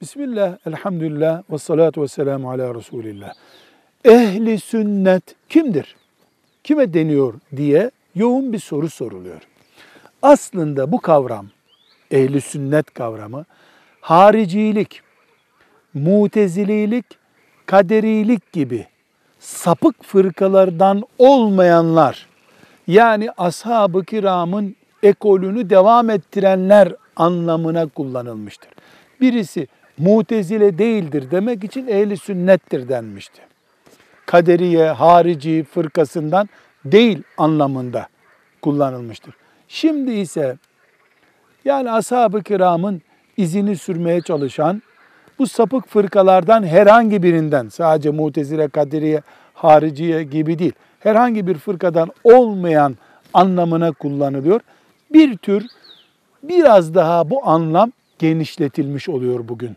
Bismillah, elhamdülillah, ve salatu ve selamu ala Resulillah. Ehli sünnet kimdir? Kime deniyor diye yoğun bir soru soruluyor. Aslında bu kavram, ehli sünnet kavramı, haricilik, mutezililik, kaderilik gibi sapık fırkalardan olmayanlar, yani ashab-ı kiramın ekolünü devam ettirenler anlamına kullanılmıştır. Birisi mutezile değildir demek için ehli sünnettir denmişti. Kaderiye, harici fırkasından değil anlamında kullanılmıştır. Şimdi ise yani ashab-ı kiramın izini sürmeye çalışan bu sapık fırkalardan herhangi birinden sadece mutezile, kaderiye, hariciye gibi değil herhangi bir fırkadan olmayan anlamına kullanılıyor. Bir tür biraz daha bu anlam genişletilmiş oluyor bugün.